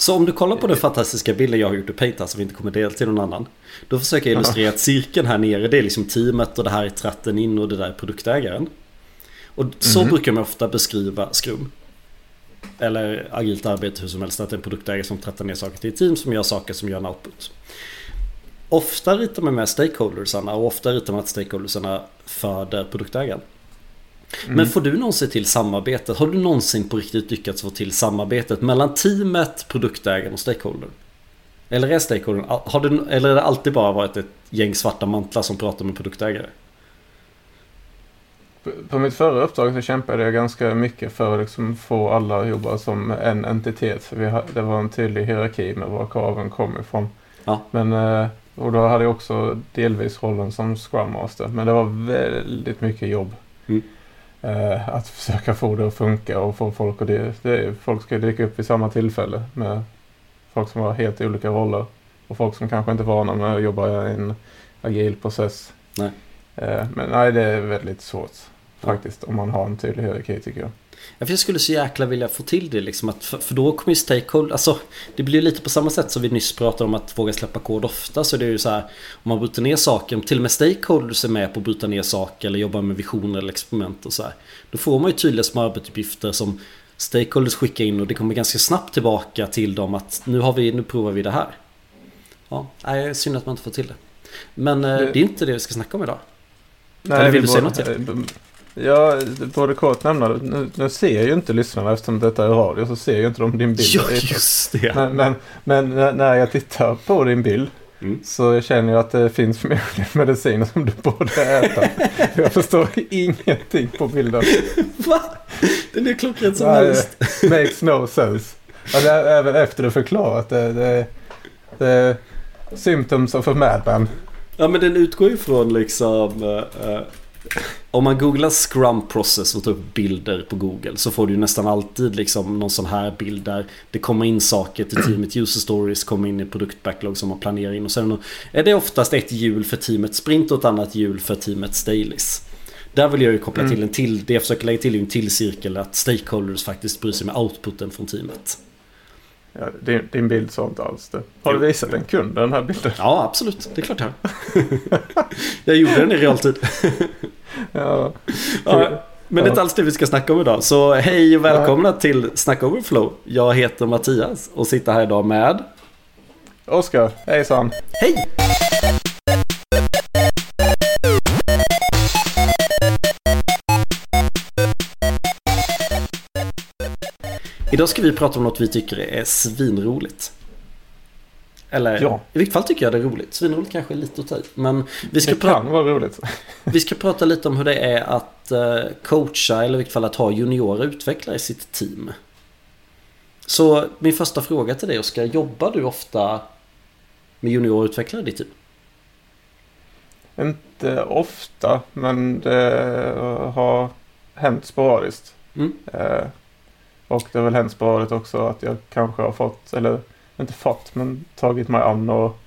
Så om du kollar på den fantastiska bilden jag har gjort i Paint, alltså vi inte kommer dela till någon annan. Då försöker jag illustrera att cirkeln här nere, det är liksom teamet och det här är tratten in och det där är produktägaren. Och så Mhm. brukar man ofta beskriva Scrum. Eller agilt arbete hur som helst, att det är en produktägare som trattar ner saker till ett team som gör saker som gör en output. Ofta ritar man med stakeholdersarna och ofta ritar man att stakeholdersarna föder produktägaren. Men får du någonsin till samarbetet? Har du någonsin på riktigt lyckats få till samarbetet mellan teamet, produktägaren och stakeholder? Eller är stakeholdern, har du, eller är det alltid bara varit ett gäng svarta mantlar som pratar med produktägare? På- mitt förra uppdrag så kämpade jag ganska mycket för att liksom få alla att jobba som en entitet. För vi det var en tydlig hierarki med var kraven kom ifrån. Ja. Men, eh, och då hade jag också delvis rollen som Scrum Master. Men det var väldigt mycket jobb. Mm. Eh, att försöka få det att funka och få folk att det, det, folk ska dyka upp vid samma tillfälle med folk som har helt olika roller. Och folk som kanske inte är vana med att jobba i en agil process. Nej. Eh, men nej, det är väldigt svårt. Ja. Faktiskt, om man har en tydlig hierarki tycker jag. Jag skulle så jäkla vilja få till det liksom att för, då kommer ju stakeholder, alltså det blir lite på samma sätt som vi nyss pratade om att våga släppa kod ofta så det är ju så här om man bryter ner saker, till och med stakeholders är med på att bryta ner saker eller jobba med visioner eller experiment och så här. Då får man ju tydliga små arbetsuppgifter som stakeholders skickar in och det kommer ganska snabbt tillbaka till dem att nu har vi, nu provar vi det här. Ja, nej, synd att man inte får till det. Men eh, Det- det är inte det vi ska snacka om idag. Nej, Eller vill vi du säga något till? Ja, både kort nämna. Nu, nu ser ju inte lyssnarna eftersom detta är radio så ser ju inte de din bild. Ja, just det. Men, men, men när- jag tittar på din bild Mm. så känner jag att det finns förmodligen mediciner som du borde äta. jag förstår ingenting på bilden. Va? Den är klockren som helst. Makes no sense. Är, även efter du förklarat det. det, det symptoms of a madman. Ja men den utgår ju från liksom eh, Om man googlar Scrum process och tar upp bilder på Google så får du nästan alltid liksom någon sån här bild där det kommer in saker till teamet user stories, kommer in i produktbacklog som man planerar in och sen är det oftast ett hjul för teamet sprint och ett annat hjul för teamet dailies. Där vill jag ju koppla Mm. till en till, det jag försöker lägga till är en till cirkel att stakeholders faktiskt bryr sig med outputen från teamet. Ja, din, din bild sa inte alls det. Har du visat en kund den här bilden? Ja absolut, det är klart jag. Jag gjorde den i realtid. Ja. Ja, men det är inte alls det vi ska snacka om idag. Så hej och välkomna till Snack Overflow. Jag heter Mattias och sitter här idag med... Oskar, hejsan. Hej! Idag ska vi prata om något vi tycker är svinroligt. Eller Ja. i vilket fall tycker jag det är roligt. Svinroligt kanske är lite att ta i. Men vi ska Det prata... kan vara roligt. Vi ska prata lite om hur det är att eh, coacha eller i vilket fall att ha juniora utvecklare i sitt team. Så min första fråga till dig Oskar, jobbar du ofta med juniora utvecklare i ditt team? Inte ofta, men det har hänt sporadiskt. Mm. Och det har väl hänt sporadiskt också att jag kanske har fått, eller inte fått, men tagit mig an och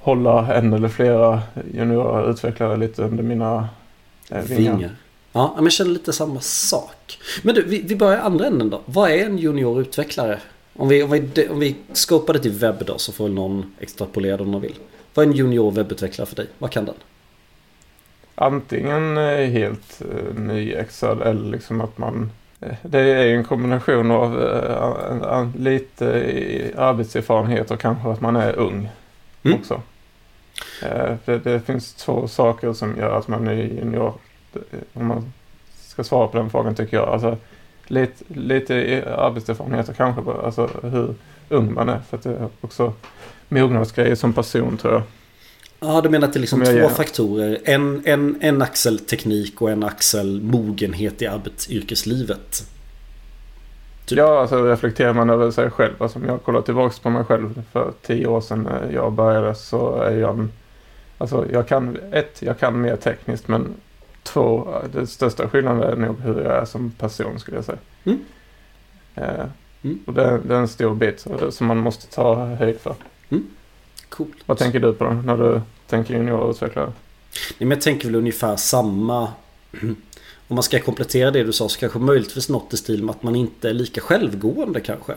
hålla en eller flera juniora utvecklare lite under mina eh, vingar. Vingar. Ja, men jag känner lite samma sak. Men du, vi, vi börjar andra änden då. Vad är en junior utvecklare? Om vi, om vi, om vi skopar det till webb då så får väl någon extrapolera om de vill. Vad är en junior webbutvecklare för dig? Vad kan den? Antingen eh, helt eh, nyexad eller liksom att man det är ju en kombination av eh, lite arbetserfarenhet och kanske att man är ung Mm. också. Eh, Det, det finns två saker som gör att man är junior. Det- Om man ska svara på den frågan tycker jag. Alltså, lite, lite arbetserfarenhet och kanske bara, alltså, hur ung man är. För att det är också mognadsgrejer som person tror jag. Ja, du menar att det är liksom två ger- faktorer. En, en, en axel teknik och en axel mogenhet i arbetsyrkeslivet. Typ. Ja, alltså reflekterar man över sig själv. Alltså om jag kollar tillbaka på mig själv för tio år sedan när jag började så är jag Alltså jag kan, ett, jag kan mer tekniskt men två, den största skillnaden är nog hur jag är som person skulle jag säga. Mm. Eh, Mm. Och det, det är en stor bit som man måste ta höjd för. Coolt. Vad tänker du på då, när du tänker juniorutvecklare? Nej, men jag tänker väl ungefär samma. Om man ska komplettera det du sa så kanske möjligtvis något i stil med att man inte är lika självgående kanske.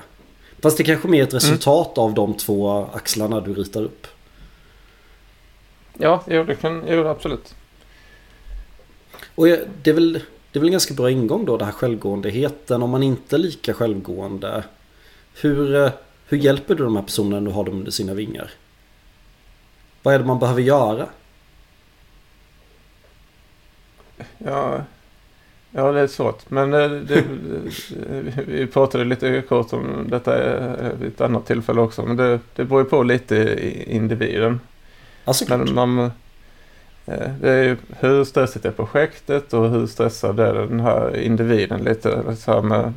Fast det kanske mer är ett resultat av de två axlarna du ritar upp. Ja, jo, det kan, jo, absolut. Och det är, väl, det är väl en ganska bra ingång då det här självgåendheten. Om man inte är lika självgående. Hur, eh, hur hjälper du de här personerna du har dem under sina vingar? Vad är det man behöver göra? Ja, ja det är svårt. Men eh, det, vi pratade lite kort om detta eh, vid ett annat tillfälle också. Men det, det beror ju på lite i individen. Alltså, Men man, eh, det är ju hur stressigt är projektet och hur stressad är den här individen lite. Så här med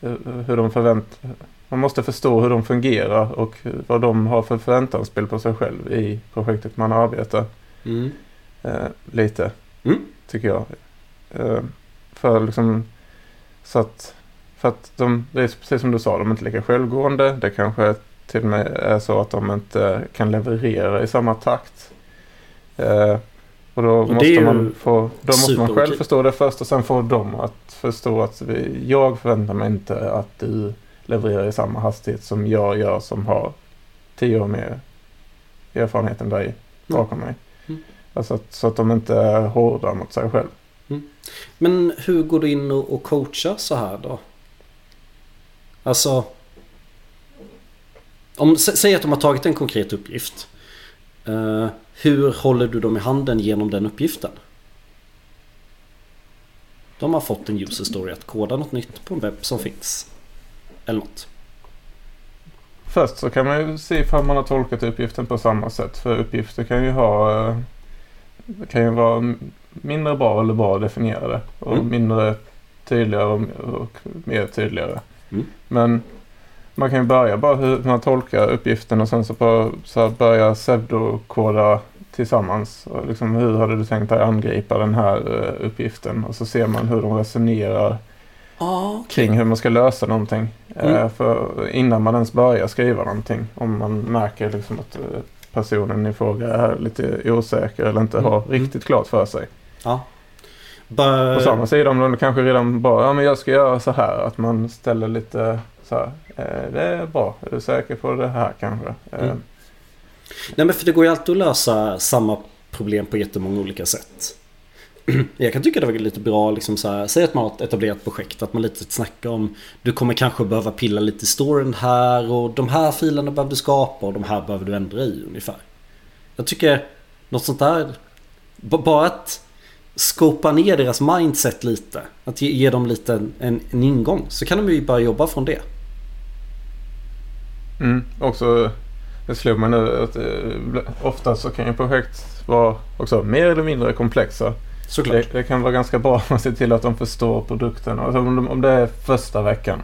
eh, hur de förvänt Man måste förstå hur de fungerar och vad de har för förväntansbild på sig själv i projektet man arbetar. mm. Eh, lite, Mm. tycker jag. Eh, för liksom så att, för att de, det är precis som du sa, de är inte lika självgående. Det kanske till och med är så att de inte kan leverera i samma takt. Eh, och då är måste man få, då måste man själv förstå det först och sen får de att förstå att vi, jag förväntar mig inte att du levererar i samma hastighet som jag gör som har tio år mer erfarenhet än dig bakom mig. Mm. Alltså att, så att de inte är hårda mot sig själv. Men hur går du in och, och coachar så här då? Alltså... Om, sä- säg att de har tagit en konkret uppgift. Eh, hur håller du dem i handen genom den uppgiften? De har fått en user story att koda något nytt på en webb som finns. Eller något. Först så kan man ju se ifall man har tolkat uppgiften på samma sätt. För uppgifter kan ju ha eh, kan ju vara mindre bra eller bra definierade. Och Mm. mindre tydligare och, mer tydligare. Mm. Men man kan ju börja bara hur man tolkar uppgiften och sen så, bara, så börja pseudokoda tillsammans. Och liksom, hur hade du tänkt dig angripa den här eh, uppgiften? Och så ser man hur de resonerar Ah, kring hur man ska lösa någonting. Mm. Eh, för innan man ens börjar skriva någonting. Om man märker liksom att eh, personen i fråga är lite osäker eller inte Mm. har riktigt klart för sig. Ja. Bör... På samma sida om de kanske redan bara, ja men jag ska göra så här. Att man ställer lite så här, eh, det är bra, är du säker på det här kanske? Mm. Nej men för det går ju alltid att lösa samma problem på jättemånga olika sätt. Jag kan tycka det var lite bra liksom så här, säg att man har ett etablerat projekt, att man lite snackar om Du kommer kanske behöva pilla lite i storyn här och de här filerna behöver du skapa och de här behöver du ändra i ungefär. Jag tycker något sånt där b- Bara att skopa ner deras mindset lite. Att ge, ge dem lite en, en, en ingång. Så kan de ju börja jobba från det. Mm. Också, det slog mig nu att eh, ofta så kan ju projekt vara också mer eller mindre komplexa. Såklart. Det, det kan vara ganska bra att se till att de förstår produkten. Alltså om, de, om det är första veckan.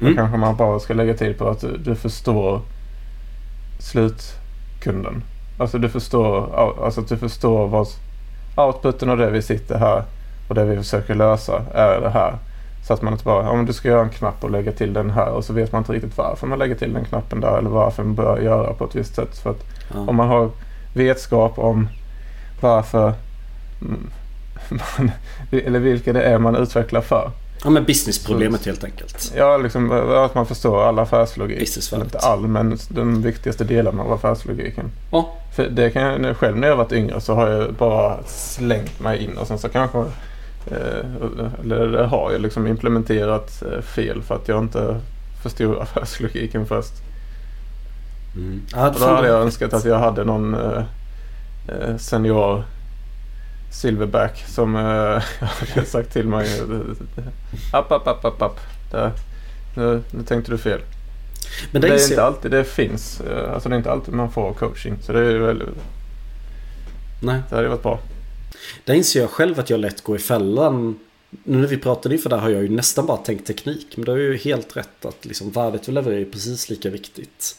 Mm. Då kanske man bara ska lägga till på att du, du förstår slutkunden. Alltså du förstår, alltså att du förstår vad outputen av det vi sitter här och det vi försöker lösa är det här. Så att man inte bara, om du ska göra en knapp och lägga till den här och så vet man inte riktigt varför man lägger till den knappen där eller varför man börjar göra på ett visst sätt. För att Ja. om man har vetskap om varför mm, man, eller vilka det är man utvecklar för. Ja men businessproblemet helt enkelt. Ja, liksom att man förstår all affärslogik. Businessfallet. Inte all, men de viktigaste delarna av affärslogiken. Ja. För det kan jag, själv när jag varit yngre så har jag bara slängt mig in och sen så kanske eh, eller har jag liksom implementerat eh, fel för att jag inte förstod affärslogiken först. Mm. Och då hade jag önskat att jag hade någon eh, eh, senior silverback som eh, hade sagt till mig. App, app, app, app, app. Där. Nu, nu tänkte du fel. Men Det det är inte jag. alltid det finns. eh, Alltså det är inte alltid man får coaching. Så det, är väl, Nej. det hade varit bra. Där inser jag själv att jag lätt går i fällan. Nu när vi pratade inför det här har jag ju nästan bara tänkt teknik. Men det har ju helt rätt att liksom värdet vi levererar är precis lika viktigt.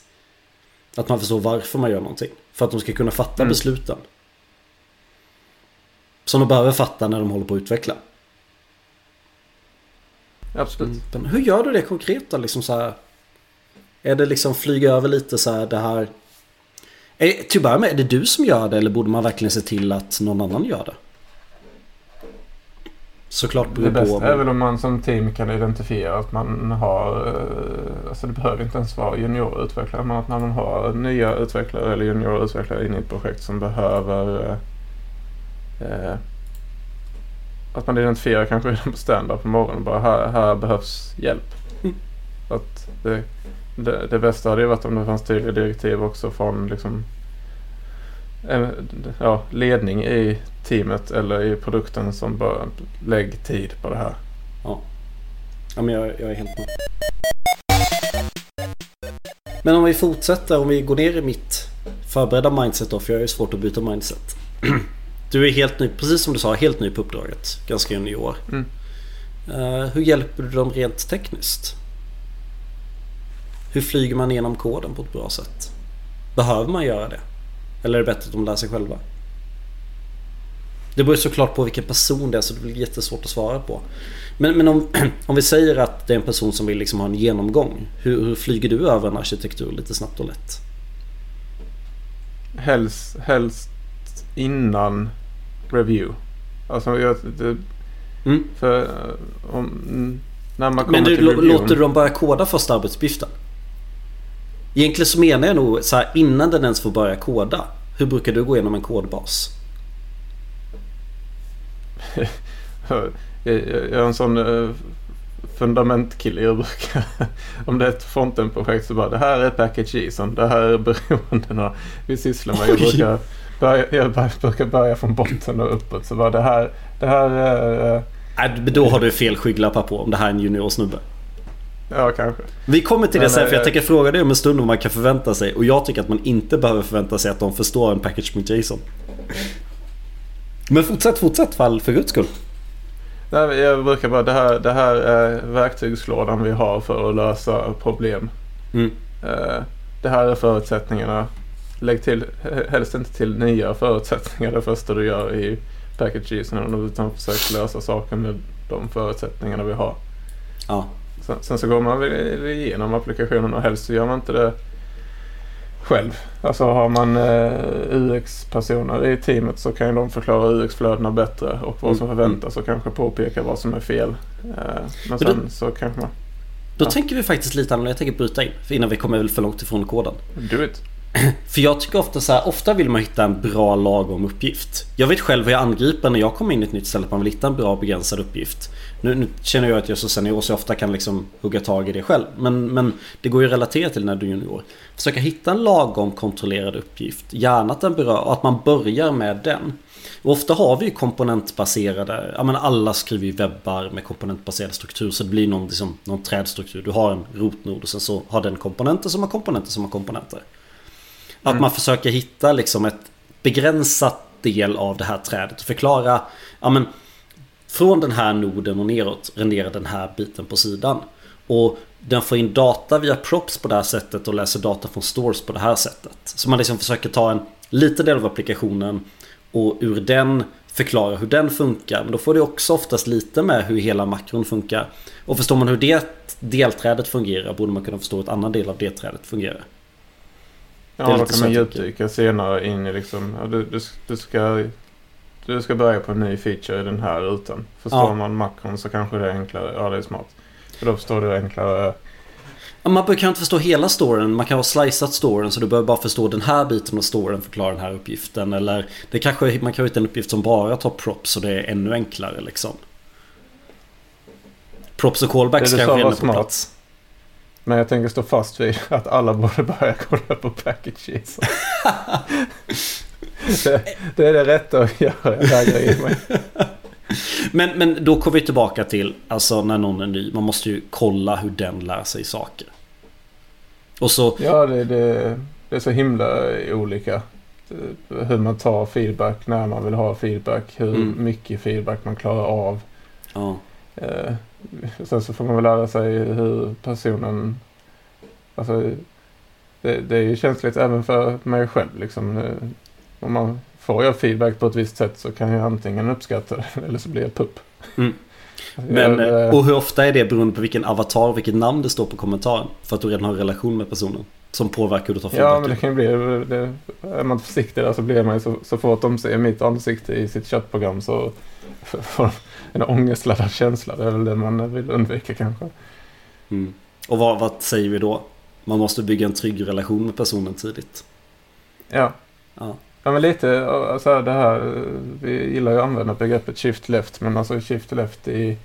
Att man förstår varför man gör någonting. För att de ska kunna fatta Mm. besluten. Som de behöver fatta när de håller på att utveckla. Absolut. Men hur gör du det konkret då? Liksom så här, är det liksom flyga över lite så här det här... Är, till att med, är det du som gör det eller borde man verkligen se till att någon annan gör det? Såklart Det beror bästa på. är väl om man som team kan identifiera att man har, eh, alltså det behöver inte ens vara juniorutvecklare, men att när man har nya utvecklare eller juniorutvecklare in i ett projekt som behöver eh, att man identifierar kanske redan på stand-up på morgonen bara här, här behövs hjälp. Mm. Att det, det, det bästa hade ju varit om det fanns tydliga direktiv också från liksom ja, ledning i teamet eller i produkten som bara lägg tid på det här. Ja, men jag, jag är helt med. Men om vi fortsätter, om vi går ner i mitt förberedda mindset då, för jag har ju svårt att byta mindset. Du är helt ny, precis som du sa, helt ny på uppdraget. Ganska junior. Mm. Uh, hur hjälper du dem rent tekniskt? Hur flyger man igenom koden på ett bra sätt? Behöver man göra det? Eller är det bättre att de lär sig själva? Det beror såklart på vilken person det är så det blir jättesvårt att svara på. Men, men om, om vi säger att det är en person som vill liksom ha en genomgång. Hur, hur flyger du över en arkitektur lite snabbt och lätt? Helst, helst innan review. Alltså jag, det, Mm. för eh, om, när man kommer Men du, till reviewen. låter du dem börja koda första arbetsuppgiften? Egentligen så menar jag nog så här innan den ens får börja koda. Hur brukar du gå igenom en kodbas? Jag, är en sån uh, fundamentkille. Jag brukar, om det är ett frontend-projekt så bara det här är package JSON. Det här är beroendena vi sysslar med. Jag brukar börja, jag brukar börja från botten och uppåt. Så bara det här, det här eh, men då har du fel skygglappar på om det här är en juniorsnubbe. Ja, kanske. Vi kommer till det Men, sen för jag eh, tänker fråga dig om en stund vad man kan förvänta sig. Och jag tycker att man inte behöver förvänta sig att de förstår en package.json. Men fortsätt, fortsätt fall för guds skull. Nej, jag brukar bara det här, det här är verktygslådan vi har för att lösa problem. Mm. Eh, det här är förutsättningarna. Lägg till, helst inte till nya förutsättningar det första du gör i package JSON utan försök lösa saker med de förutsättningarna vi har. Ja. Sen, sen så går man väl igenom applikationen och helst så gör man inte det själv. Alltså har man eh, UX-personer i teamet så kan ju de förklara UX-flödena bättre och vad som Mm, förväntas och kanske påpeka vad som är fel. Eh, men då- sen så kanske man... Då Ja. tänker vi faktiskt lite annorlunda. Jag tänker bryta in. Innan vi kommer väl för långt ifrån koden. Do it. För jag tycker ofta så här, ofta vill man hitta en bra lagom uppgift. Jag vet själv hur jag angriper när jag kommer in i ett nytt ställe att man vill hitta en bra begränsad uppgift. Nu, nu känner jag att jag är så senior så jag ofta kan liksom hugga tag i det själv. Men, men det går ju att relatera till när du är junior. Försöka hitta en lagom kontrollerad uppgift. Gärna att den berör och att man börjar med den. Och ofta har vi ju komponentbaserade, ja men alla skriver ju webbar med komponentbaserad struktur så det blir någon, liksom, någon trädstruktur. Du har en rotnod och sen så har den komponenter som har komponenter som har komponenter. Att Mm. man försöker hitta liksom ett begränsat del av det här trädet och förklara ja, men, Från den här noden och neråt renderar den här biten på sidan. Och den får in data via props på det här sättet och läser data från stores på det här sättet. Så man liksom försöker ta en liten del av applikationen och ur den förklara hur den funkar. Men då får det också oftast lite med hur hela makron funkar. Och förstår man hur det delträdet fungerar borde man kunna förstå hur ett annan del av det trädet fungerar. Det är Ja, då kan man djupdyka senare in i liksom, ja, du, du, du, ska, du ska börja på en ny feature i den här rutan. Förstår Ja. man makron så kanske det är enklare. Ja, det är smart. För då förstår du enklare. Man behöver inte förstå hela storyn. Man kan ha slicat storyn så du behöver bara förstå den här biten av storyn förklara den här uppgiften. Eller det kanske, man kan hitta en uppgift som bara tar props och det är ännu enklare liksom. Props och callbacks kanske är på smart. plats. Men jag tänker stå fast vid att alla borde börja kolla på packages. det, det är det rätta att göra. Jag ge mig. Men, men då kommer vi tillbaka till alltså när någon är ny. Man måste ju kolla hur den lär sig saker. Och så Ja, det, det, det är så himla olika. Det- Hur man tar feedback, när man vill ha feedback, hur Mm. mycket feedback man klarar av. ja. Sen så får man väl lära sig hur personen... Alltså, det, det är ju känsligt även för mig själv. Liksom. Om man får jag feedback på ett visst sätt så kan jag antingen uppskatta det eller så blir jag pupp. Mm. Alltså, Men, jag, eh, och hur ofta är det beroende på vilken avatar och vilket namn det står på kommentaren? För att du redan har en relation med personen. Som påverkar hur du tar feedback. Ja, men det kan ju bli... Det, är man försiktig där så blir man ju så, så fort de ser mitt ansikte i sitt chattprogram så får en ångestladdad känsla. Det är väl det man vill undvika kanske. Mm. Och vad, vad säger vi då? Man måste bygga en trygg relation med personen tidigt. Ja. Ja. Ja men lite alltså det här, vi gillar ju att använda begreppet shift left men alltså shift left i,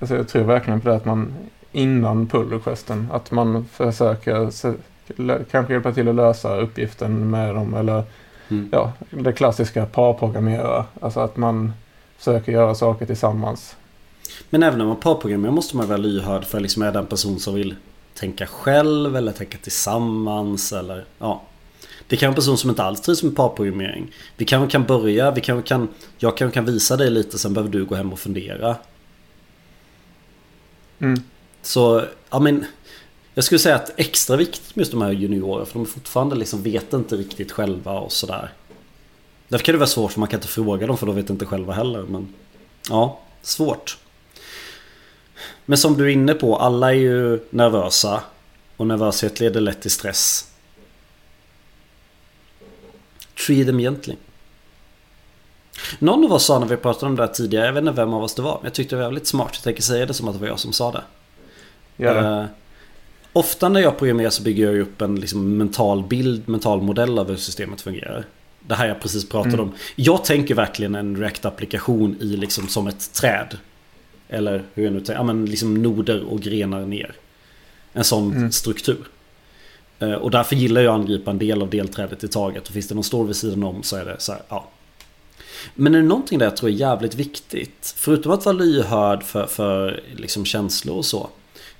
alltså jag tror verkligen på det att man innan pull requesten, att man försöker se, kanske hjälpa till att lösa uppgiften med dem eller Mm. ja, det klassiska parprogrammera, alltså att man försöker göra saker tillsammans. Men även när man parprogrammerar måste man vara lyhörd för liksom är den person som vill tänka själv eller tänka tillsammans eller ja. Det kan vara en person som inte alls trivs med parprogrammering. Vi kanske kan börja, vi kanske kan, jag kanske kan visa dig lite sen behöver du gå hem och fundera. Mm. Så, ja men Jag skulle säga att extra viktigt med just de här juniorer för de är fortfarande liksom vet inte riktigt själva och sådär. Därför kan det vara svårt för man kan inte fråga dem för de vet inte själva heller. Men ja, svårt. Men som du är inne på, alla är ju nervösa. Och nervöshet leder lätt till stress. Treat them gently. Någon av oss sa när vi pratade om det här tidigare, jag vet inte vem av oss det var, men jag tyckte det var väldigt smart. Jag tänker säga det som att det var jag som sa det. Gör det. Eh, ofta när jag programmerar så bygger jag upp en liksom, mental bild, mental modell av hur systemet fungerar. Det här jag precis pratade Mm. om. Jag tänker verkligen en React-applikation i liksom som ett träd. Eller hur jag nu tänker, ja men liksom noder och grenar ner. En sån Mm. struktur. Eh, Och därför gillar jag att angripa en del av delträdet i taget. Och finns det någon stor vid sidan om så är det så här, ja. Men är det någonting där jag tror är jävligt viktigt? Förutom att vara lyhörd för, för liksom känslor och så.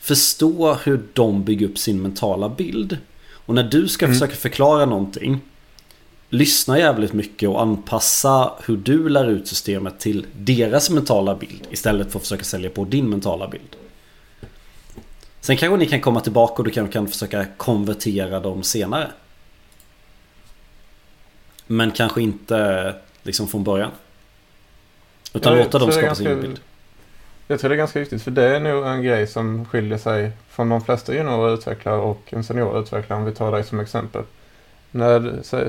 Förstå hur de bygger upp sin mentala bild. Och när du ska Mm. försöka förklara någonting. Lyssna jävligt mycket och anpassa hur du lär ut systemet till deras mentala bild. Istället för att försöka sälja på din mentala bild. Sen kanske ni kan komma tillbaka och du kan, kan försöka konvertera dem senare. Men kanske inte liksom från början. Utan låta dem skapa sin bild. Jag tror det är ganska viktigt för det är nog en grej som skiljer sig från de flesta juniorer utvecklare och en senior utvecklare om vi tar dig som exempel. När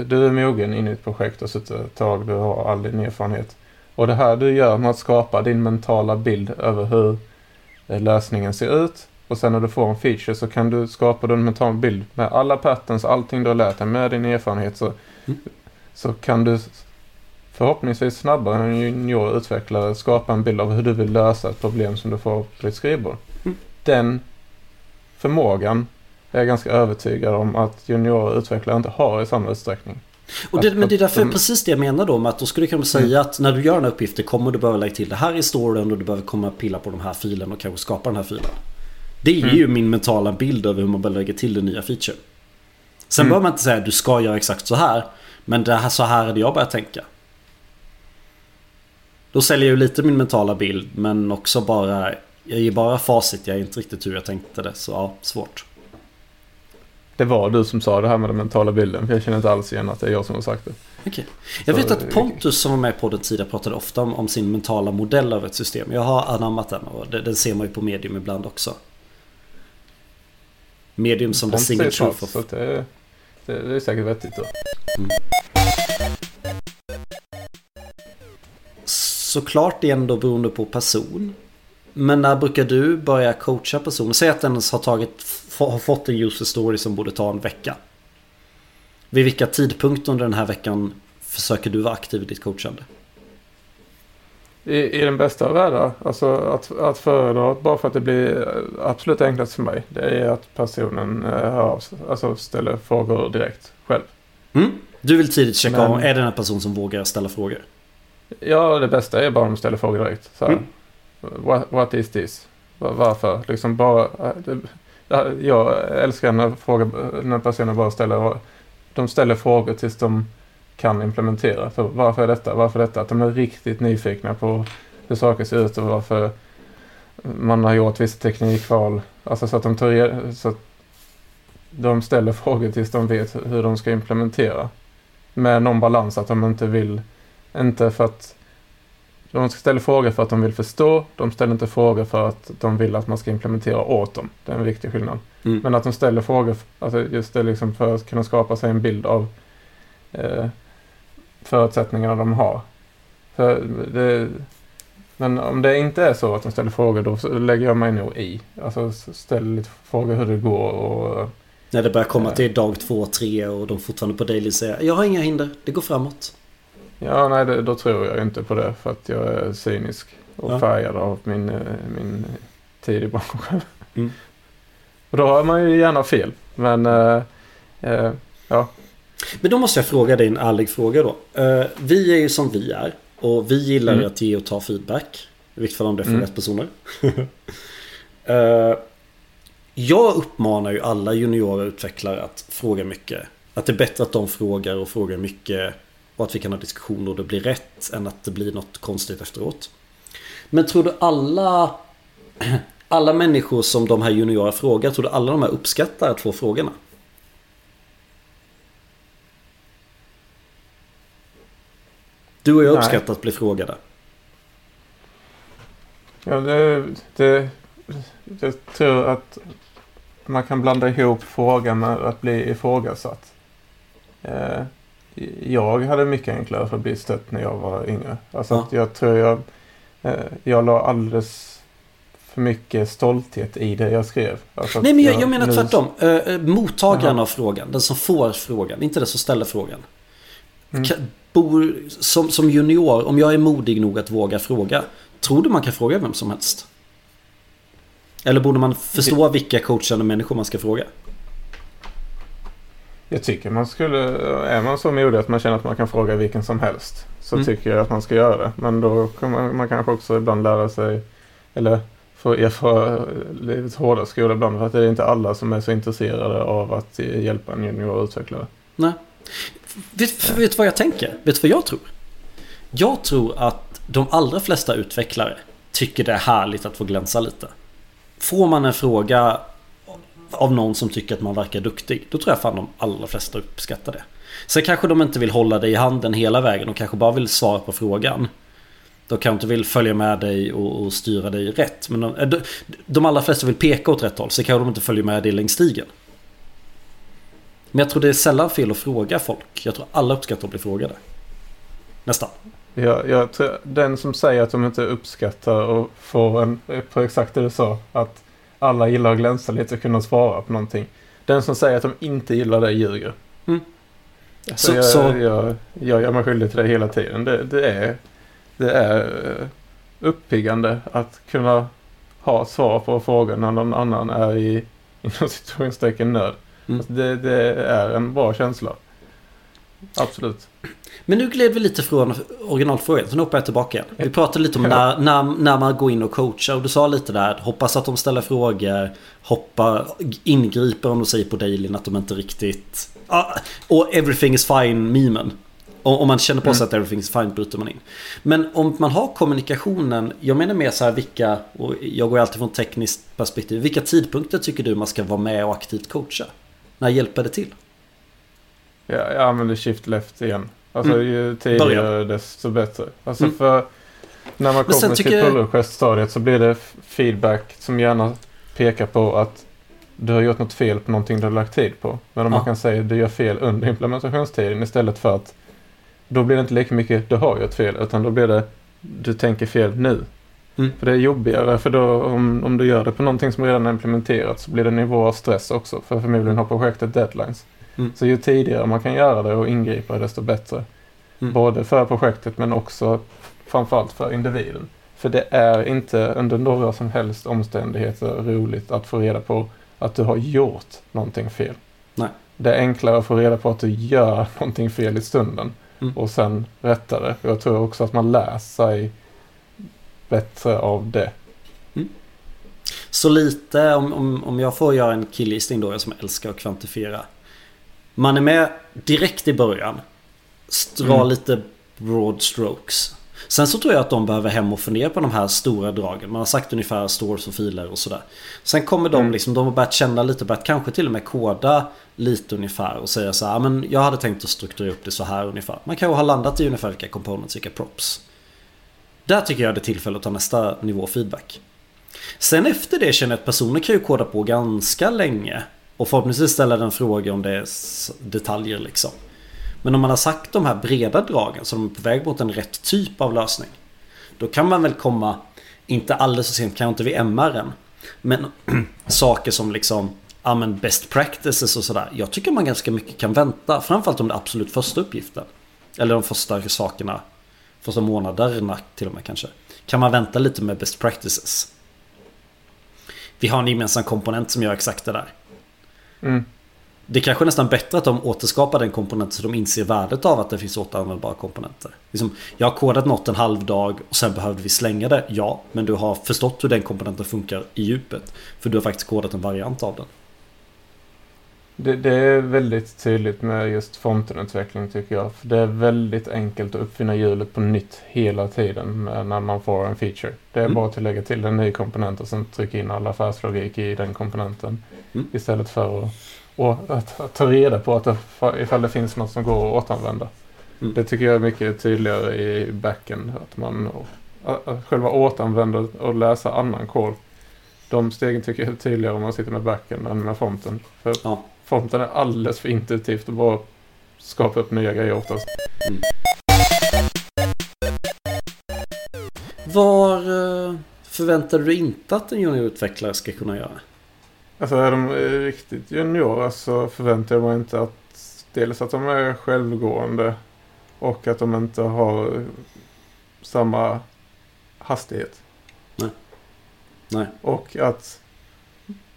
du- är mogen in i ett projekt och suttit ett tag, du har all din erfarenhet. Och det här du gör med att skapa din mentala bild över hur eh, lösningen ser ut. Och sen när du får en feature så kan du skapa din mentala bild med alla patterns, allting du har lärt dig med din erfarenhet. Så, Mm. så kan du förhoppningsvis snabbare än en junior utvecklare skapa en bild av hur du vill lösa ett problem som du får på ditt skrivbord. Mm. Den förmågan är jag ganska övertygad om att junior utvecklare inte har i samma utsträckning. Och det, men det är därför de- precis det jag menar då med att då skulle du kunna säga att när du gör den här uppgiften kommer du behöva lägga till det här i storyn och du behöver komma och pilla på de här filerna och kanske skapa den här filen. Det är Mm. ju min mentala bild över hur man behöver lägga till den nya feature. Sen Mm. behöver man inte säga att du ska göra exakt så här. Men det här, så här hade jag börjat tänka. Då säljer jag ju lite min mentala bild men också bara Jag ger bara facit, jag är inte riktigt hur jag tänkte det. Så ja, svårt. Det var du som sa det här med den mentala bilden. För jag känner inte alls igen att det är jag som har sagt det. Okej. Jag Så- vet att Pontus som var med på den tidigare pratade ofta om, om sin mentala modell av ett system. Jag har anammat den och det- den ser man ju på medium ibland också. Medium som the single truth of... det, det, det är säkert vettigt då. Såklart det är ändå beroende på person. Men när brukar du börja coacha personer? Säg att den har, tagit, har fått en user story som borde ta en vecka. Vid vilka tidpunkter under den här veckan försöker du vara aktiv i ditt coachande? I, I den bästa av världar, alltså att, att föredra, bara för att det blir eh, absolut enklast för mig, det är att personen eh, hör av sig, alltså ställer frågor direkt själv. Mm? Du vill tidigt checka Men- om, är det den här personen som vågar ställa frågor? Ja, det bästa är bara om de ställer frågor direkt. Så här, Mm. what, what is this? Va- Varför? Liksom bara... eh, Det, jag älskar när, fråga, när personer bara ställer... De ställer frågor tills de kan implementera. Så varför är detta? Varför detta? Att de är riktigt nyfikna på hur saker ser ut och varför man har gjort vissa teknikval. Alltså så att de tar så att de ställer frågor tills de vet hur de ska implementera. Med någon balans att de inte vill inte för att de ställer frågor för att de vill förstå. De ställer inte frågor för att de vill att man ska implementera åt dem. Det är en viktig skillnad. Mm. Men att de ställer frågor alltså just det liksom för att kunna skapa sig en bild av eh, förutsättningarna de har. För det, men om det inte är så att de ställer frågor då lägger jag mig nog i. Alltså ställer lite frågor hur det går och... När det börjar komma till dag två, tre och de fortfarande på daily säger Jag har inga hinder, det går framåt. Ja, nej, det, då tror jag inte på det för att jag är cynisk och Ja. färgad av min, eh, min tid i branschen. Mm. Och då har man ju gärna fel. Men eh, eh, ja, Men då måste jag fråga dig en ärlig fråga då. Eh, vi är ju som vi är. Och vi gillar Mm. att ge och ta feedback. I vilket fall om det är från Mm. rätt personer. Eh, jag uppmanar ju alla juniora utvecklare att fråga mycket. Att det är bättre att de frågar och frågar mycket. Och att vi kan ha diskussioner och det blir rätt. Än att det blir något konstigt efteråt. Men tror du alla alla människor som de här juniora frågar, tror du alla de här uppskattar att få frågorna? Du och jag uppskattar att bli frågade. ja det, det, jag tror att man kan blanda ihop frågan med att bli ifrågasatt. Eh, jag hade mycket enklare för att bli stött när jag var yngre. Alltså Ja. att jag tror jag, eh, jag la alldeles för mycket stolthet i det jag skrev. Alltså Nej men jag, jag menar nu- tvärtom. Uh, uh, mottagaren Jaha. av frågan, den som får frågan, inte den som ställer frågan. Mm. Ka- Bor, som, som junior, om jag är modig nog att våga fråga, tror du man kan fråga vem som helst? Eller borde man förstå vilka coachande människor man ska fråga? Jag tycker man skulle, är man så modig att man känner att man kan fråga vilken som helst. Så Mm. tycker jag att man ska göra det. Men då kommer man, man kanske också ibland lära sig, eller få erfara livets hårda skola ibland. För att det är inte alla som är så intresserade av att hjälpa en junior utvecklare. Nej. Vet du vad jag tänker? Vet du vad jag tror? Jag tror att de allra flesta utvecklare tycker det är härligt att få glänsa lite. Får man en fråga av någon som tycker att man verkar duktig, då tror jag fan de allra flesta uppskattar det. Sen kanske de inte vill hålla dig i handen hela vägen och kanske bara vill svara på frågan. De kanske inte vill följa med dig och, och styra dig rätt. Men de, eh, de, de allra flesta vill peka åt rätt håll, så kanske de inte följer med dig längs stigen. Men jag tror det är sällan fel att fråga folk. Jag tror alla uppskattar att bli frågade. Nästan. Ja, jag tror, den som säger att de inte uppskattar och får en, på exakt det du sa, att alla gillar att glänsa lite och kunna svara på någonting. Den som säger att de inte gillar det ljuger. Mm. Alltså Så- jag, så- Jag, jag gör mig skyldig till det hela tiden. Det, det är, det är eh, uppiggande att kunna ha svar på frågor när någon annan är i inom situationstecken nöd. Mm. Alltså det, det är en bra känsla. Absolut. Men nu gled vi lite från originalfrågan. Så nu hoppar jag tillbaka igen. Vi pratade lite om när, när, när man går in och coachar. Och du sa lite där. Hoppas att de ställer frågor. Hoppa, ingriper om de säger på dailyn att de inte riktigt... Ah, och everything is fine memen. Om man känner på sig Mm. att everything is fine bryter man in. Men om man har kommunikationen. Jag menar mer så här vilka... Och jag går alltid från tekniskt perspektiv. Vilka tidpunkter tycker du man ska vara med och aktivt coacha? När hjälper det till? Ja, jag använder shift left igen. Alltså Mm. ju tidigare desto bättre. Alltså Mm. för när man kommer till tycker jag- pull request-stadiet så blir det feedback som gärna pekar på att du har gjort något fel på någonting du har lagt tid på. Men om Ja. man kan säga att du gör fel under implementationstiden istället för att då blir det inte lika mycket du har gjort fel utan då blir det du tänker fel nu. Mm. För det är jobbigare för då om, om du gör det på någonting som redan är implementerat så blir det nivå av stress också. För förmodligen har projektet deadlines. Mm. Så ju tidigare man kan göra det och ingripa desto bättre. Mm. Både för projektet men också framförallt för individen. För det är inte under några som helst omständigheter roligt att få reda på att du har gjort någonting fel. Nej. Det är enklare att få reda på att du gör någonting fel i stunden Mm. och sen rätta det. Jag tror också att man lär sig bättre av det. Så lite om, om, om jag får göra en killgissning då, jag som älskar att kvantifiera. Man är med direkt i början. Dra Mm. lite broad strokes. Sen så tror jag att de behöver hem och fundera på de här stora dragen. Man har sagt ungefär stores och filer och sådär. Sen kommer de Mm. liksom, de har börjat känna lite, börjat kanske till och med koda lite ungefär och säga så här, men jag hade tänkt att strukturera upp det så här ungefär. Man kanske har landat i ungefär vilka components, vilka props. Där tycker jag det är tillfälle att ta nästa nivå feedback. Sen efter det känner jag att personer kan ju koda på ganska länge. Och förhoppningsvis ställa den fråga om det är detaljer liksom. Men om man har sagt de här breda dragen så de är på väg mot en rätt typ av lösning. Då kan man väl komma, inte alldeles så sent, kanske inte vid MR än. Men saker som liksom ja, men best practices och sådär. Jag tycker man ganska mycket kan vänta. Framförallt om det absolut första uppgiften. Eller de första sakerna. Första månaderna till och med kanske. Kan man vänta lite med best practices. Vi har en gemensam komponent som gör exakt det där. Mm. Det är kanske nästan bättre att de återskapar den komponenten så de inser värdet av att det finns återanvändbara komponenter. Liksom, jag har kodat något en halv dag och sen behövde vi slänga det. Ja, men du har förstått hur den komponenten funkar i djupet. För du har faktiskt kodat en variant av den. Det, det, är väldigt tydligt med just frontenutveckling tycker jag. För det är väldigt enkelt att uppfinna hjulet på nytt hela tiden när man får en feature. Det är mm. bara att lägga till en ny komponent och sen trycka in all affärslogik i den komponenten. Mm. Istället för att, att, att, ta reda på att det, ifall det finns något som går att återanvända. Mm. Det tycker jag är mycket tydligare i backen. Att man att själva återanvänder och läsa annan kod. De stegen tycker jag är tydligare om man sitter med backen än med fronten. För ja fronten är alldeles för intuitivt och bara skapa upp nya grejer åt oss. Mm. Var eh, förväntar du dig inte att en juniorutvecklare ska kunna göra? Alltså är de riktigt juniora så förväntar jag mig inte att dels att de är självgående och att de inte har samma hastighet. Nej. Nej. Och att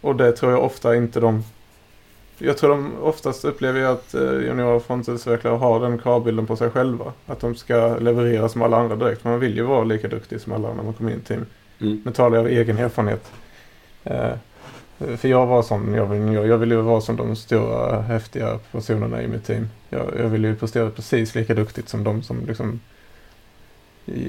och det tror jag ofta inte de jag tror de oftast upplever att eh, junior frontendsutvecklare har den kravbilden på sig själva. Att de ska leverera som alla andra direkt. Man vill ju vara lika duktig som alla när man kommer in i team. Mm. Nu talar jag av egen erfarenhet. Eh, för jag var som jag vill, jag vill ju vara som de stora häftiga personerna i mitt team. Jag, jag vill ju prestera precis lika duktigt som de som liksom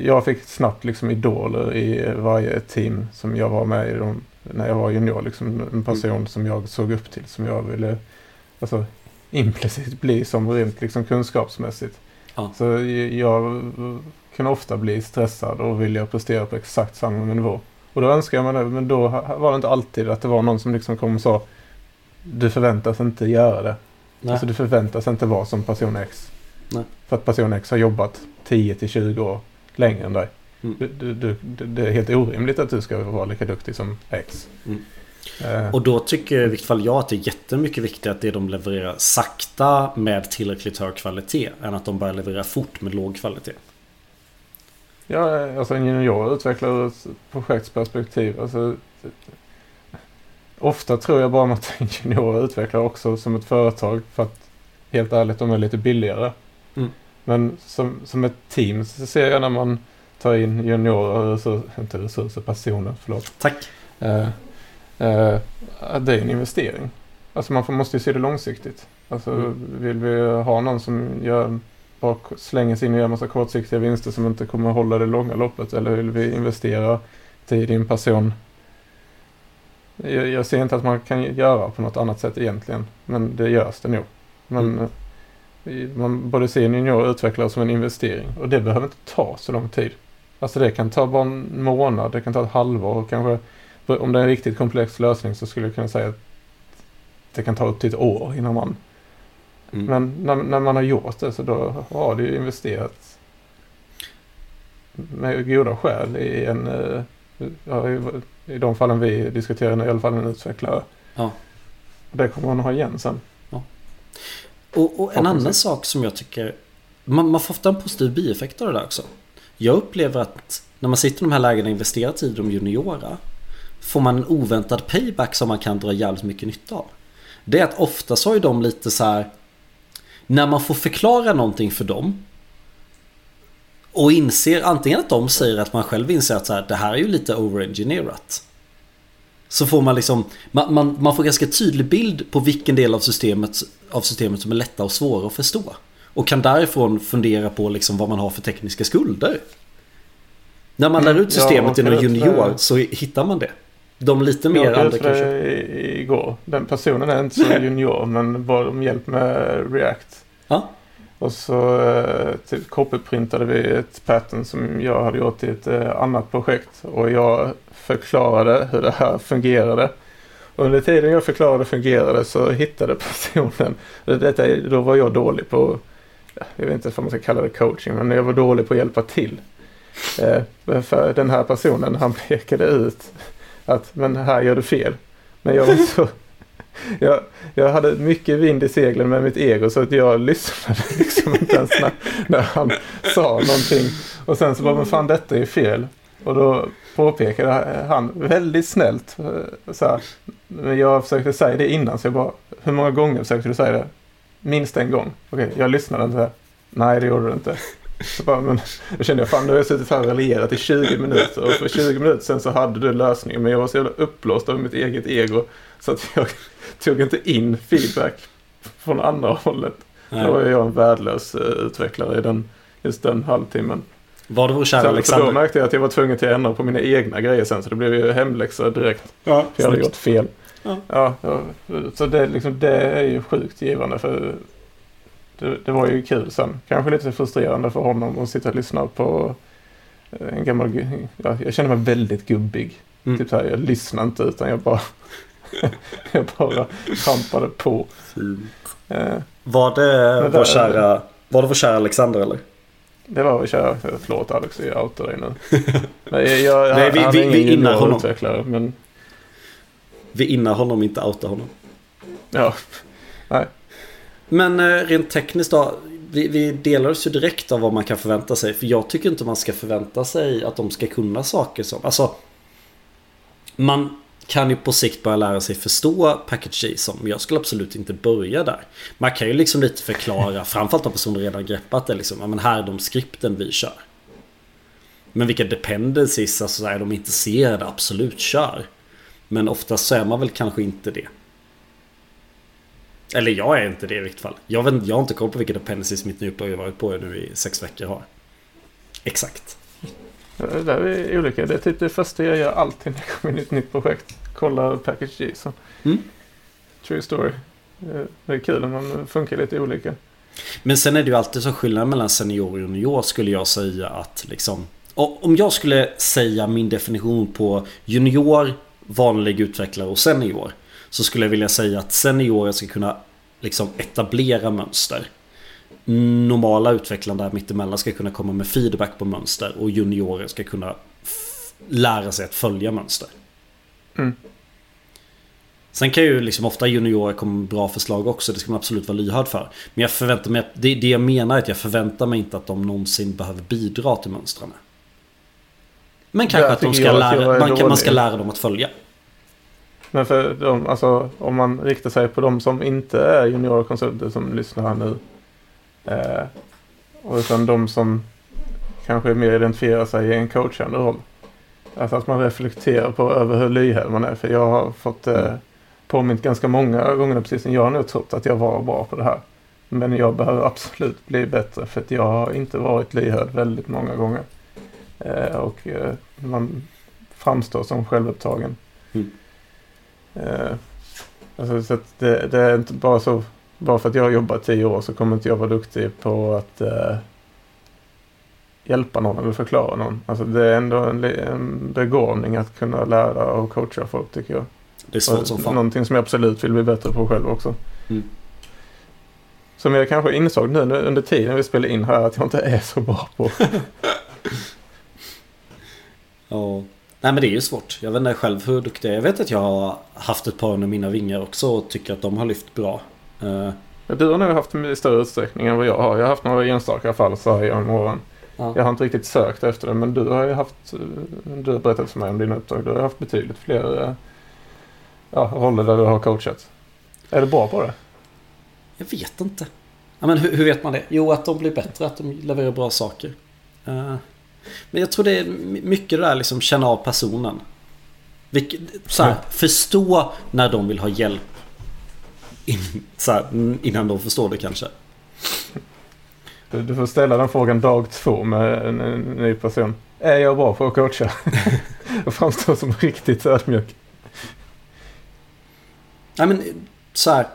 jag fick snabbt liksom idoler i varje team som jag var med i. De, när jag var junior. Liksom en person mm. som jag såg upp till. Som jag ville alltså, implicit bli som rent liksom, kunskapsmässigt. Ja. Så jag kan ofta bli stressad och vilja prestera på exakt samma nivå. Och då önskar jag mig det, men då var det inte alltid att det var någon som liksom kom och sa Du förväntas inte göra det. Nej. Alltså du förväntas inte vara som person X. Nej. För att person X har jobbat 10 till 20 år längre än dig. Mm. Du, du, du, det är helt orimligt att du ska vara lika duktig som X. Mm. Uh. Och då tycker i vilket fall jag att det är jättemycket viktigare att det de levererar sakta med tillräckligt hög kvalitet än att de börjar leverera fort med låg kvalitet. Ja, alltså en junior utvecklar ett projektsperspektiv. Alltså, ofta tror jag bara att en junior utvecklar också som ett företag för att helt ärligt de är lite billigare. Mm. Men som, som ett team så ser jag när man tar in juniorer, resurser, inte resurser, personer, förlåt. Tack. Eh, eh, det är en investering. Alltså man får, måste ju se det långsiktigt. Alltså mm. vill vi ha någon som gör, bara slänger sig in och gör massa kortsiktiga vinster som inte kommer hålla det långa loppet eller vill vi investera tid i en person jag, jag ser inte att man kan göra på något annat sätt egentligen. Men det görs det nog. Men mm man borde se en junior utvecklare som en investering. Och det behöver inte ta så lång tid. Alltså det kan ta bara en månad, det kan ta ett halvår kanske. Om det är en riktigt komplex lösning så skulle jag kunna säga att det kan ta upp till ett år innan man... Mm. Men när, när, man har gjort det så då har du investerat med goda skäl i en... Eh, ja, i, I de fallen vi diskuterar i alla fall en utvecklare. Ja. Det kommer man ha igen sen. Och, och en annan sak som jag tycker man, man får ofta en positiv bieffekt av det där också. Jag upplever att när man sitter i de här lägena och investerar tid i de juniora får man en oväntad payback som man kan dra jävligt mycket nytta av. Det är att ofta så har ju de lite så här när man får förklara någonting för dem och inser antingen att de säger att man själv inser att så här, det här är ju lite overengineerat. Så får man liksom man, man, man får ganska tydlig bild på vilken del av systemet, av systemet som är lätta och svåra att förstå. Och kan därifrån fundera på liksom vad man har för tekniska skulder. När man lär ut systemet mm, ja, genom junior så hittar man det. De lite mer jag andra kanske. igår. Den personen är inte så junior men bad om hjälp med React. Ja. Och så eh, typ copyprintade vi ett pattern som jag hade gjort i ett eh, annat projekt. Och jag förklarade hur det här fungerade. Och under tiden jag förklarade fungerade så hittade personen, detta, då var jag dålig på, jag vet inte om man ska kalla det coaching, men jag var dålig på att hjälpa till. Eh, för den här personen han pekade ut att men här gör du fel. Men jag var så jag, jag hade mycket vind i seglen med mitt ego så att jag lyssnade liksom inte ens när, när han sa någonting. Och sen så bara, men fan detta är fel. Och då påpekade han väldigt snällt. Eh, så här, men jag försökte säga det innan så jag bara, hur många gånger försökte du säga det? Minst en gång. Okej, jag lyssnade inte. Här. Nej, det gjorde du inte. Så bara, men, då kände jag, fan nu har jag suttit här och raljerat i 20 minuter. Och för 20 minuter sen så hade du lösningen. Men jag var så jävla uppblåst av mitt eget ego. Så att jag tog inte in feedback från andra hållet. Nej. Då var jag en värdelös uh, utvecklare i den, just den halvtimmen. Var det vår kära Alexander? Så då märkte jag att jag var tvungen till att ändra på mina egna grejer sen. Så det blev ju hemläxa direkt. Ja, för jag hade gjort fel. Ja. ja. så det, liksom, det är ju sjukt givande. För det, det, var ju kul sen. Kanske lite frustrerande för honom att sitta och lyssna på en gammal... Ja, jag känner mig väldigt gubbig. Mm. Typ så här, jag lyssnar inte utan jag bara... jag bara trampade på. Eh, var det vår kära... Var det vår kära Alexander eller? Det var vår kära... Förlåt Alex, jag outar dig nu. Men jag, jag, Nej, vi, han vi, vi innar honom. utvecklare, men... Vi innar honom, inte outar honom. Ja. Nej. Men eh, rent tekniskt då. Vi, vi delar oss ju direkt av vad man kan förvänta sig. För jag tycker inte man ska förvänta sig att de ska kunna saker som... Alltså... Man kan ju på sikt börja lära sig förstå package JSON. Men jag skulle absolut inte börja där. Man kan ju liksom lite förklara, framförallt om personer redan greppat det. Liksom, ja, men här är de skripten vi kör. Men vilka dependencies, alltså är de intresserade, absolut kör. Men oftast så är man väl kanske inte det. Eller jag är inte det i vilket fall. Jag, vet, jag har inte koll på vilka dependencies mitt nyuppdrag har varit på nu i sex veckor har. Exakt. Det där är olika. Det är typ det första jag gör alltid när jag kommer in i ett nytt projekt. Kolla package JSON. Mm. True story. Det är kul när man funkar lite olika. Men sen är det ju alltid så skillnad mellan senior och junior skulle jag säga att liksom. Om jag skulle säga min definition på junior, vanlig utvecklare och senior. Så skulle jag vilja säga att seniorer ska kunna liksom etablera mönster. Normala utvecklare där mittemellan ska kunna komma med feedback på mönster och juniorer ska kunna lära sig att följa mönster. Mm. Sen kan ju liksom ofta juniorer komma med bra förslag också. Det ska man absolut vara lyhörd för. Men jag förväntar mig, det, det jag menar är att jag förväntar mig inte att de någonsin behöver bidra till mönstren. Men kanske att de ska lära, man, kan, man ska lära dem att följa. Men för de, alltså, om man riktar sig på de som inte är juniorkonsulter som lyssnar här nu. Eh, och utan de som kanske mer identifierar sig i en coachande roll. Alltså att man reflekterar på över hur lyhörd man är. För jag har fått eh, påmint ganska många gånger precis som jag nu trott att jag var bra på det här. Men jag behöver absolut bli bättre för att jag har inte varit lyhörd väldigt många gånger. Eh, och eh, man framstår som självupptagen. Mm. Eh, alltså, så det, det, är inte bara så, bara för att jag har jobbat tio år så kommer inte jag vara duktig på att hjälpa någon eller förklara någon. Alltså det är ändå en, en begåvning att kunna lära och coacha folk tycker jag. Det är svårt som fan. Någonting som jag absolut vill bli bättre på själv också. Mm. Som jag kanske insåg nu under tiden vi spelade in här att jag inte är så bra på. ja. Nej men det är ju svårt. Jag vet inte själv hur duktig jag är. Jag vet att jag har haft ett par under mina vingar också och tycker att de har lyft bra. Uh. Du har nog haft i större utsträckning än vad jag har. Jag har haft några enstaka fall så här genom åren. Ja. Jag har inte riktigt sökt efter det men du har ju haft, du har berättat för mig om dina uppdrag. Du har haft betydligt fler eh, ja, roller där du har coachat. Är du bra på det? Jag vet inte. Ja, men hur, hur, vet man det? Jo, att de blir bättre, att de levererar bra saker. Uh, men jag tror det är mycket det där liksom känna av personen. Vilket, så här, förstå när de vill ha hjälp. In, så här, innan de förstår det kanske. Du, du, får ställa den frågan dag två med en, en ny person. Är jag bra på att coacha? och framstå som riktigt ödmjuk. Nej men så här.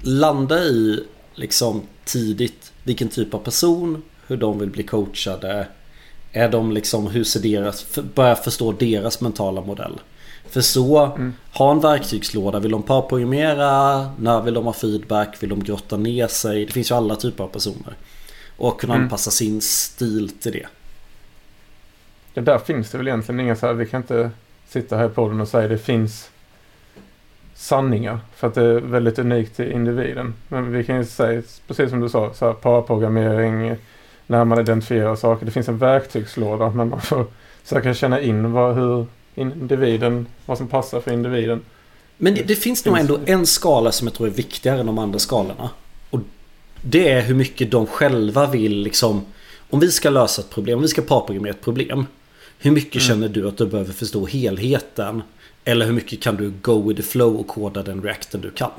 Landa i liksom tidigt vilken typ av person, hur de vill bli coachade. Är de liksom, hur ser deras, för, börja förstå deras mentala modell. För så, mm. ha en verktygslåda. Vill de parprogrammera? När vill de ha feedback? Vill de grotta ner sig? Det finns ju alla typer av personer. Och kunna mm. anpassa sin stil till det. Det där finns det väl egentligen inga så här, vi kan inte sitta här på den och säga det finns sanningar. För att det är väldigt unikt till individen. Men vi kan ju säga, precis som du sa, så här, parprogrammering, när man identifierar saker. Det finns en verktygslåda men man får försöka känna in vad, hur individen, vad som passar för individen. Men det, det finns nog ändå en skala som jag tror är viktigare än de andra skalorna. Och det är hur mycket de själva vill liksom Om vi ska lösa ett problem, om vi ska parprogrammera ett problem Hur mycket mm. känner du att du behöver förstå helheten? Eller hur mycket kan du go with the flow och koda den reacten du kan?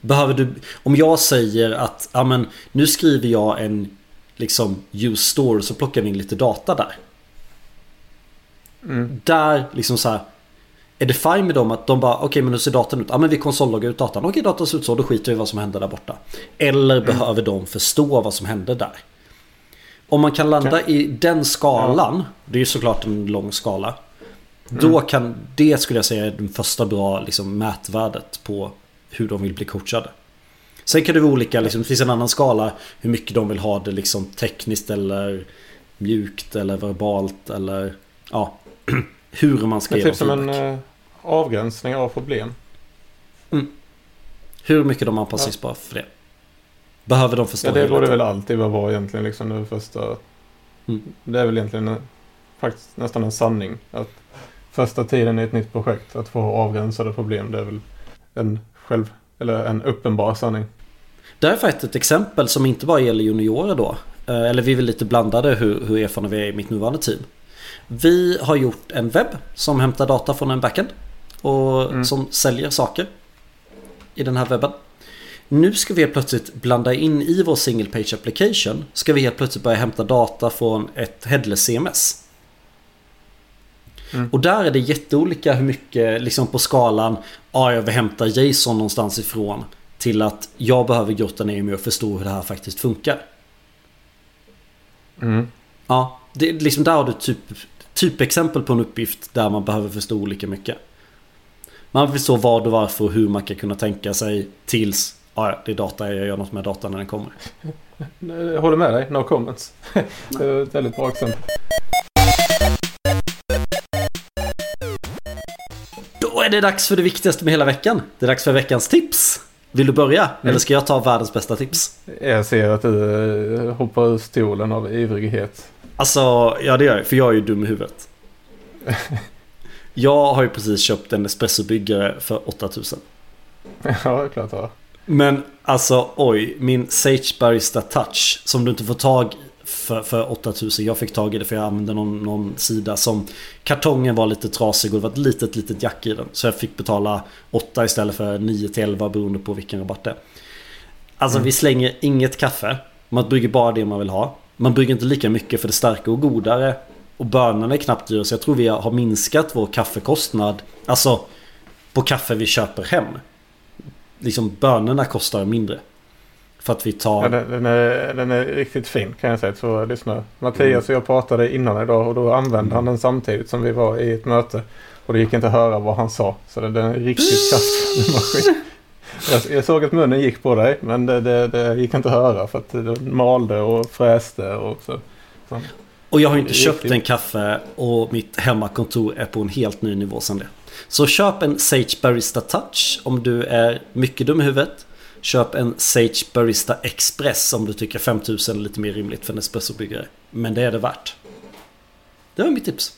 Behöver du, om jag säger att ja, men, nu skriver jag en liksom use store så plockar vi in lite data där. Mm. Där liksom så här, Är det fine med dem att de bara okej okay, men hur ser datan ut? Ja men vi konsolloggar ut datan. Okej okay, datan ser ut så då skiter vi i vad som händer där borta. Eller mm. behöver de förstå vad som händer där? Om man kan landa okay. i den skalan. Ja. Det är ju såklart en lång skala. Mm. Då kan det skulle jag säga är det första bra liksom, mätvärdet på hur de vill bli coachade. Sen kan det vara olika, liksom, det finns en annan skala hur mycket de vill ha det liksom tekniskt eller mjukt eller verbalt eller ja, hur man ska ge typ som en uh, avgränsning av problem. Mm. Hur mycket de är anpassningsbara ja. för det. Behöver de förstå Ja, det borde väl alltid vara egentligen liksom det första. Mm. Det är väl egentligen en, faktiskt nästan en sanning. Att första tiden i ett nytt projekt, att få avgränsade problem, det är väl en själv, eller en uppenbar sanning. Det är faktiskt ett exempel som inte bara gäller juniorer då. Eh, eller vi är väl lite blandade hur, hur erfarna vi är i mitt nuvarande team. Vi har gjort en webb som hämtar data från en backend. Och mm. som säljer saker i den här webben. Nu ska vi helt plötsligt blanda in i vår single page application. Ska vi helt plötsligt börja hämta data från ett headless CMS. Mm. Och där är det jätteolika hur mycket liksom på skalan ja, jag vill hämta JSON någonstans ifrån till att jag behöver grotta ner mig och förstå hur det här faktiskt funkar. Mm. Ja, det, liksom där har du typ, typexempel på en uppgift där man behöver förstå olika mycket. Man vill förstå vad och varför och hur man kan kunna tänka sig tills ja, det är data, jag gör något med data när den kommer. Jag håller med dig, no comments. det är ett väldigt bra exempel. Då är det dags för det viktigaste med hela veckan. Det är dags för veckans tips. Vill du börja? Mm. Eller ska jag ta världens bästa tips? Jag ser att du eh, hoppar ur stolen av ivrighet. Alltså, ja det gör jag. För jag är ju dum i huvudet. jag har ju precis köpt en espressobyggare för 8000. Ja, det är klart jag Men alltså oj, min Sage Barista Touch som du inte får tag för, för 8000. Jag fick tag i det för jag använde någon, någon sida som kartongen var lite trasig och det var ett litet litet jack i den. Så jag fick betala 8 istället för 9 till 11 beroende på vilken rabatt det är. Alltså mm. vi slänger inget kaffe. Man brygger bara det man vill ha. Man brygger inte lika mycket för det starka och godare. Och bönorna är knappt dyra så jag tror vi har minskat vår kaffekostnad. Alltså på kaffe vi köper hem. Liksom bönorna kostar mindre. För att vi tar... Ja, den, är, den är riktigt fin kan jag säga till våra lyssnare. Mattias och jag pratade innan idag och då använde mm. han den samtidigt som vi var i ett möte. Och det gick inte att höra vad han sa. Så den är riktigt kraftfull maskin. Jag, jag, såg att munnen gick på dig men det, det, det gick inte att höra för att den malde och fräste och så. så. Och jag har inte köpt en kaffe och mitt hemmakontor är på en helt ny nivå sedan det. Så köp en Sage Barista Touch om du är mycket dum i huvudet. Köp en Sage Barista Express om du tycker 5000 är lite mer rimligt för en espressobyggare. Men det är det värt. Det var mitt tips.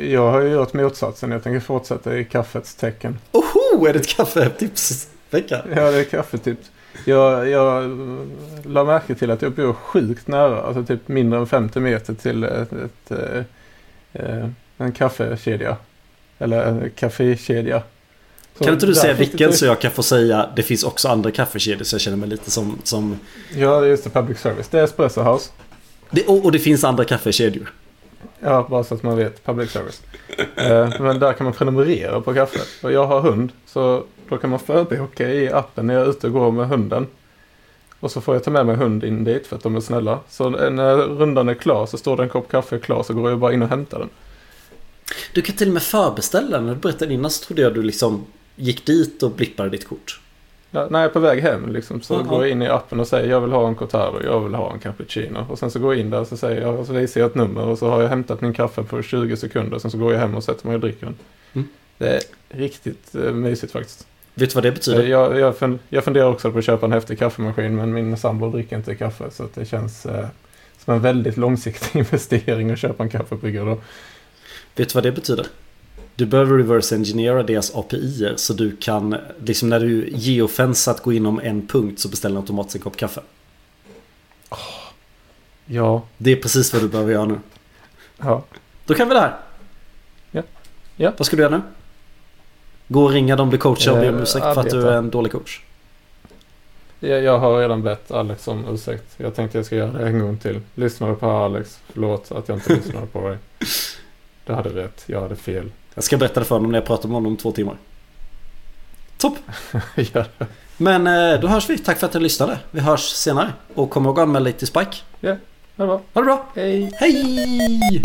Jag har ju gjort motsatsen. Jag tänker fortsätta i kaffets tecken. Oho! Är det ett kaffetipsvecka? Ja, det är kaffetips. Jag, jag la märke till att jag bor sjukt nära. Alltså typ mindre än 50 meter till ett, ett, ett, eh, en kaffekedja. Eller en kafékedja. Så kan inte du säga vilken så jag kan få säga det finns också andra kaffekedjor så jag känner mig lite som... som... Ja, just det. Public service. Det är Espresso House. Det, och, och, det finns andra kaffekedjor. Ja, bara så att man vet. Public service. Eh, men där kan man prenumerera på kaffe. Och jag har hund. Så då kan man förboka i appen när jag är ute och går med hunden. Och så får jag ta med mig hund in dit för att de är snälla. Så när rundan är klar så står det en kopp kaffe klar så går jag bara in och hämtar den. Du kan till och med förbeställa. När du berättade innan så trodde jag du liksom gick dit och blippade ditt kort. Ja, när jag är på väg hem liksom, så Aha. går jag in i appen och säger jag vill ha en cortado, jag vill ha en cappuccino. Och sen så går jag in där och så säger jag, och så visar jag ett nummer och så har jag hämtat min kaffe på 20 sekunder. Sen så går jag hem och sätter mig och dricker den. Mm. Det är riktigt eh, mysigt faktiskt. Vet du vad det betyder? Jag, jag, fun- jag funderar också på att köpa en häftig kaffemaskin men min sambo dricker inte kaffe så att det känns eh, som en väldigt långsiktig investering att köpa en kaffebryggare. Vet du vad det betyder? Du behöver reverse engineera deras API så du kan, liksom när du geofensat gå inom en punkt så beställer den automatiskt en kopp kaffe. Ja, Det är precis vad du behöver göra nu. ja. Då kan vi det här. Ja. Ja. Vad ska du göra nu? Gå och ringa dem du coachar och be om Eh, ursäkt för att du är en dålig coach. Jag, jag har redan bett Alex om ursäkt. Jag tänkte jag ska göra det en gång till. Lyssnade på Alex. Förlåt att jag inte lyssnade på dig. Du hade rätt. Jag hade fel. Jag ska berätta det för honom när jag pratar med honom om två timmar. Topp! ja. Men eh, då hörs vi. Tack för att du lyssnade. Vi hörs senare. Och kom ihåg att anmäla dig till Spike. Det var bra. Ha det bra! Hej! Hej!